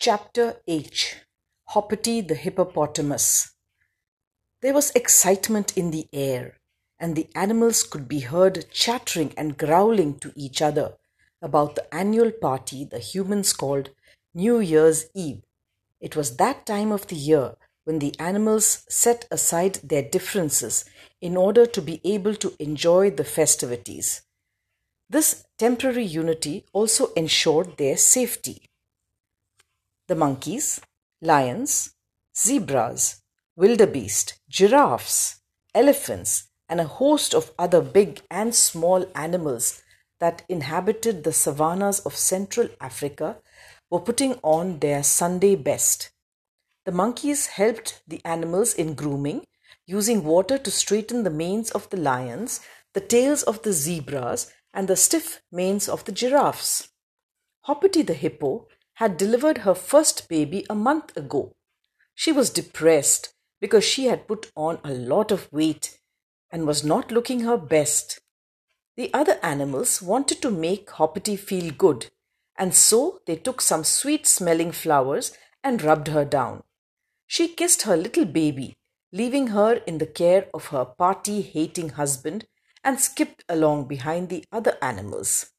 Chapter H Hoppity the Hippopotamus There was excitement in the air, and the animals could be heard chattering and growling to each other about the annual party the humans called New Year's Eve. It was that time of the year when the animals set aside their differences in order to be able to enjoy the festivities. This temporary unity also ensured their safety. The monkeys, lions, zebras, wildebeest, giraffes, elephants, and a host of other big and small animals that inhabited the savannas of Central Africa were putting on their Sunday best. The monkeys helped the animals in grooming, using water to straighten the manes of the lions, the tails of the zebras, and the stiff manes of the giraffes. Hoppity the hippo had delivered her first baby a month ago. She was depressed because she had put on a lot of weight and was not looking her best. The other animals wanted to make Hoppity feel good, and so they took some sweet smelling flowers and rubbed her down. She kissed her little baby, leaving her in the care of her party hating husband, and skipped along behind the other animals.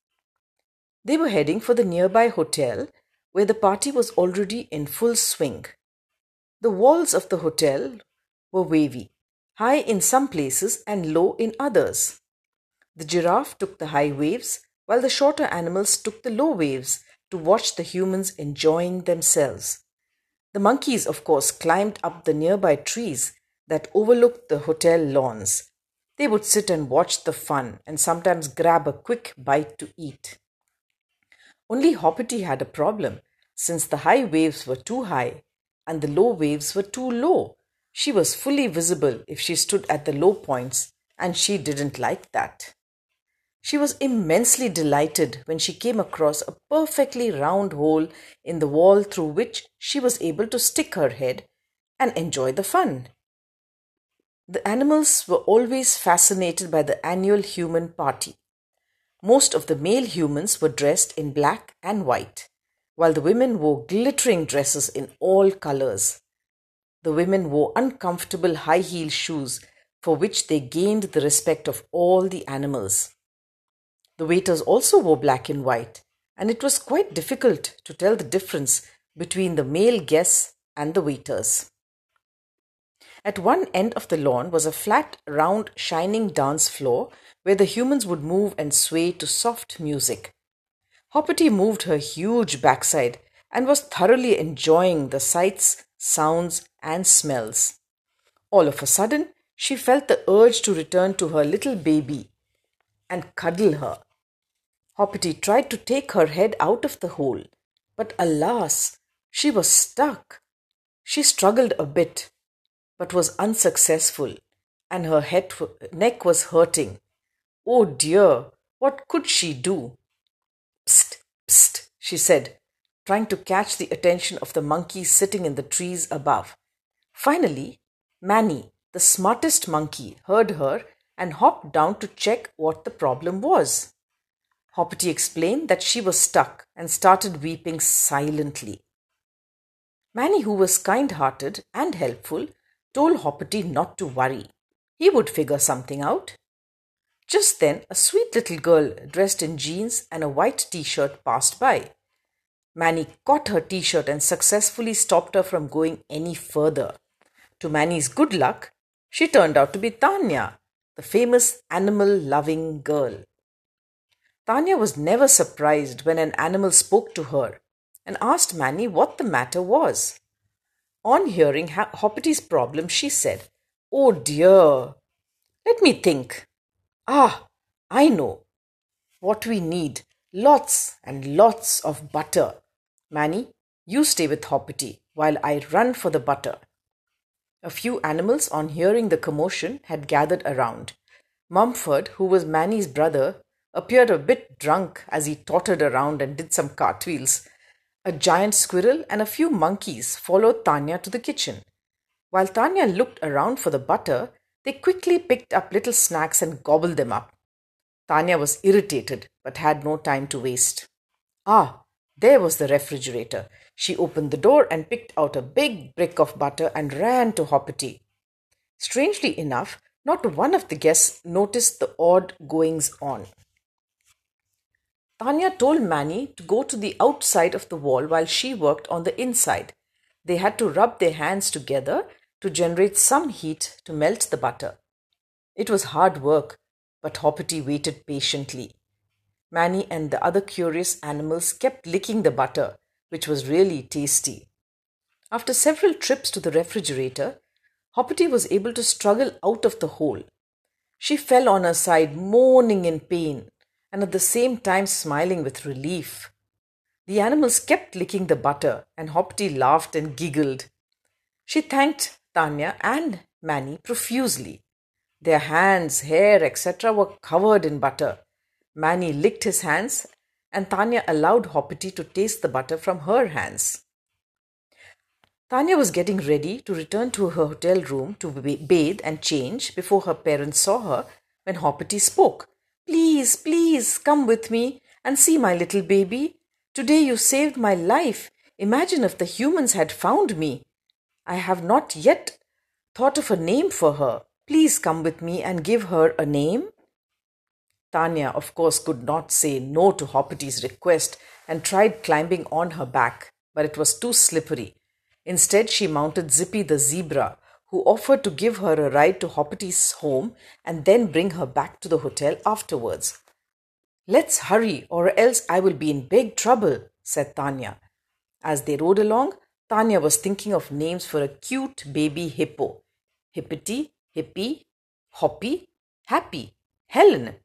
They were heading for the nearby hotel where the party was already in full swing. The walls of the hotel were wavy, high in some places and low in others. The giraffe took the high waves, while the shorter animals took the low waves to watch the humans enjoying themselves. The monkeys, of course, climbed up the nearby trees that overlooked the hotel lawns. They would sit and watch the fun and sometimes grab a quick bite to eat. Only Hoppity had a problem, since the high waves were too high and the low waves were too low. She was fully visible if she stood at the low points, and she didn't like that. She was immensely delighted when she came across a perfectly round hole in the wall through which she was able to stick her head and enjoy the fun. The animals were always fascinated by the annual human party. Most of the male humans were dressed in black and white, while the women wore glittering dresses in all colors. The women wore uncomfortable high heel shoes for which they gained the respect of all the animals. The waiters also wore black and white, and it was quite difficult to tell the difference between the male guests and the waiters. At one end of the lawn was a flat, round, shining dance floor where the humans would move and sway to soft music. Hoppity moved her huge backside and was thoroughly enjoying the sights, sounds, and smells. All of a sudden, she felt the urge to return to her little baby and cuddle her. Hoppity tried to take her head out of the hole, but alas, she was stuck. She struggled a bit, but was unsuccessful, and her head, neck was hurting. Oh dear, what could she do? Psst, psst, she said, trying to catch the attention of the monkeys sitting in the trees above. Finally, Manny, the smartest monkey, heard her and hopped down to check what the problem was. Hoppity explained that she was stuck and started weeping silently. Manny, who was kind hearted and helpful, told Hoppity not to worry. He would figure something out. Just then, a sweet little girl dressed in jeans and a white t shirt passed by. Manny caught her t shirt and successfully stopped her from going any further. To Manny's good luck, she turned out to be Tanya, the famous animal loving girl. Tanya was never surprised when an animal spoke to her and asked Manny what the matter was. On hearing Hoppity's problem, she said, Oh dear, let me think. Ah, I know. What we need lots and lots of butter. Manny, you stay with Hoppity while I run for the butter. A few animals, on hearing the commotion, had gathered around. Mumford, who was Manny's brother, appeared a bit drunk as he tottered around and did some cartwheels. A giant squirrel and a few monkeys followed Tanya to the kitchen. While Tanya looked around for the butter, they quickly picked up little snacks and gobbled them up. Tanya was irritated but had no time to waste. Ah, There was the refrigerator. She opened the door and picked out a big brick of butter and ran to Hoppity. Strangely enough, not one of the guests noticed the odd goings on. Tanya told Manny to go to the outside of the wall while she worked on the inside. They had to rub their hands together to generate some heat to melt the butter. It was hard work, but Hoppity waited patiently. Manny and the other curious animals kept licking the butter, which was really tasty. After several trips to the refrigerator, Hoppity was able to struggle out of the hole. She fell on her side, moaning in pain, and at the same time smiling with relief. The animals kept licking the butter, and Hoppity laughed and giggled. She thanked Tanya and Manny profusely. Their hands, hair, etc. were covered in butter. Manny licked his hands, and Tanya allowed Hoppity to taste the butter from her hands. Tanya was getting ready to return to her hotel room to bathe and change before her parents saw her when Hoppity spoke. Please, please come with me and see my little baby. Today you saved my life. Imagine if the humans had found me. I have not yet thought of a name for her. Please come with me and give her a name. Tanya, of course, could not say no to Hoppity's request and tried climbing on her back, but it was too slippery. Instead, she mounted Zippy the zebra, who offered to give her a ride to Hoppity's home and then bring her back to the hotel afterwards. Let's hurry, or else I will be in big trouble, said Tanya. As they rode along, Tanya was thinking of names for a cute baby hippo Hippity, Hippie, Hoppy, Happy, Helen.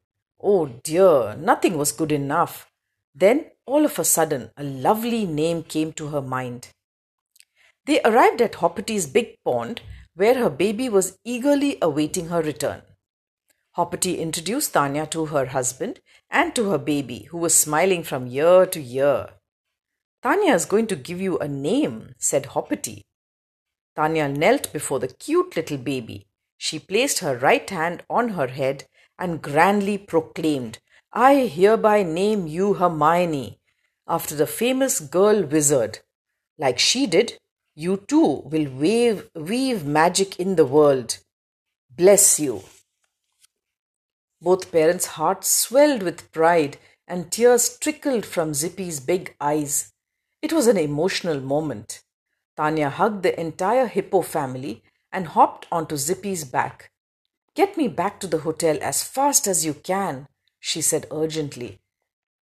Oh dear, nothing was good enough. Then, all of a sudden, a lovely name came to her mind. They arrived at Hoppity's big pond, where her baby was eagerly awaiting her return. Hoppity introduced Tanya to her husband and to her baby, who was smiling from ear to ear. Tanya is going to give you a name, said Hoppity. Tanya knelt before the cute little baby. She placed her right hand on her head and grandly proclaimed, I hereby name you Hermione, after the famous girl wizard. Like she did, you too will wave, weave magic in the world. Bless you. Both parents' hearts swelled with pride and tears trickled from Zippy's big eyes. It was an emotional moment. Tanya hugged the entire hippo family and hopped onto Zippy's back. Get me back to the hotel as fast as you can, she said urgently.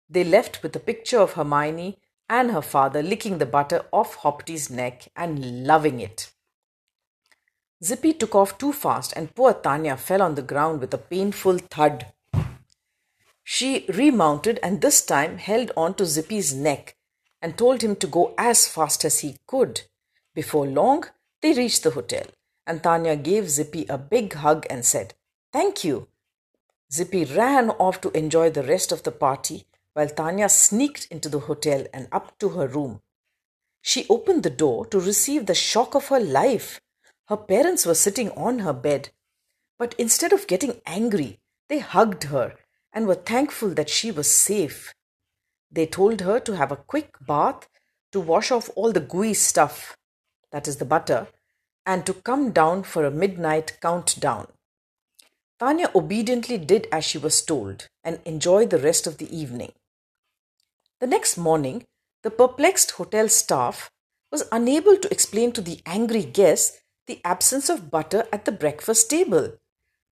They left with a picture of Hermione and her father licking the butter off Hoppity's neck and loving it. Zippy took off too fast and poor Tanya fell on the ground with a painful thud. She remounted and this time held on to Zippy's neck and told him to go as fast as he could. Before long, they reached the hotel, and Tanya gave Zippy a big hug and said, Thank you. Zippy ran off to enjoy the rest of the party while Tanya sneaked into the hotel and up to her room. She opened the door to receive the shock of her life. Her parents were sitting on her bed. But instead of getting angry, they hugged her and were thankful that she was safe. They told her to have a quick bath to wash off all the gooey stuff, that is the butter, and to come down for a midnight countdown. Tanya obediently did as she was told and enjoyed the rest of the evening. The next morning, the perplexed hotel staff was unable to explain to the angry guests the absence of butter at the breakfast table.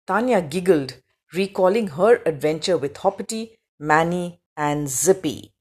Tanya giggled, recalling her adventure with Hoppity, Manny, and Zippy.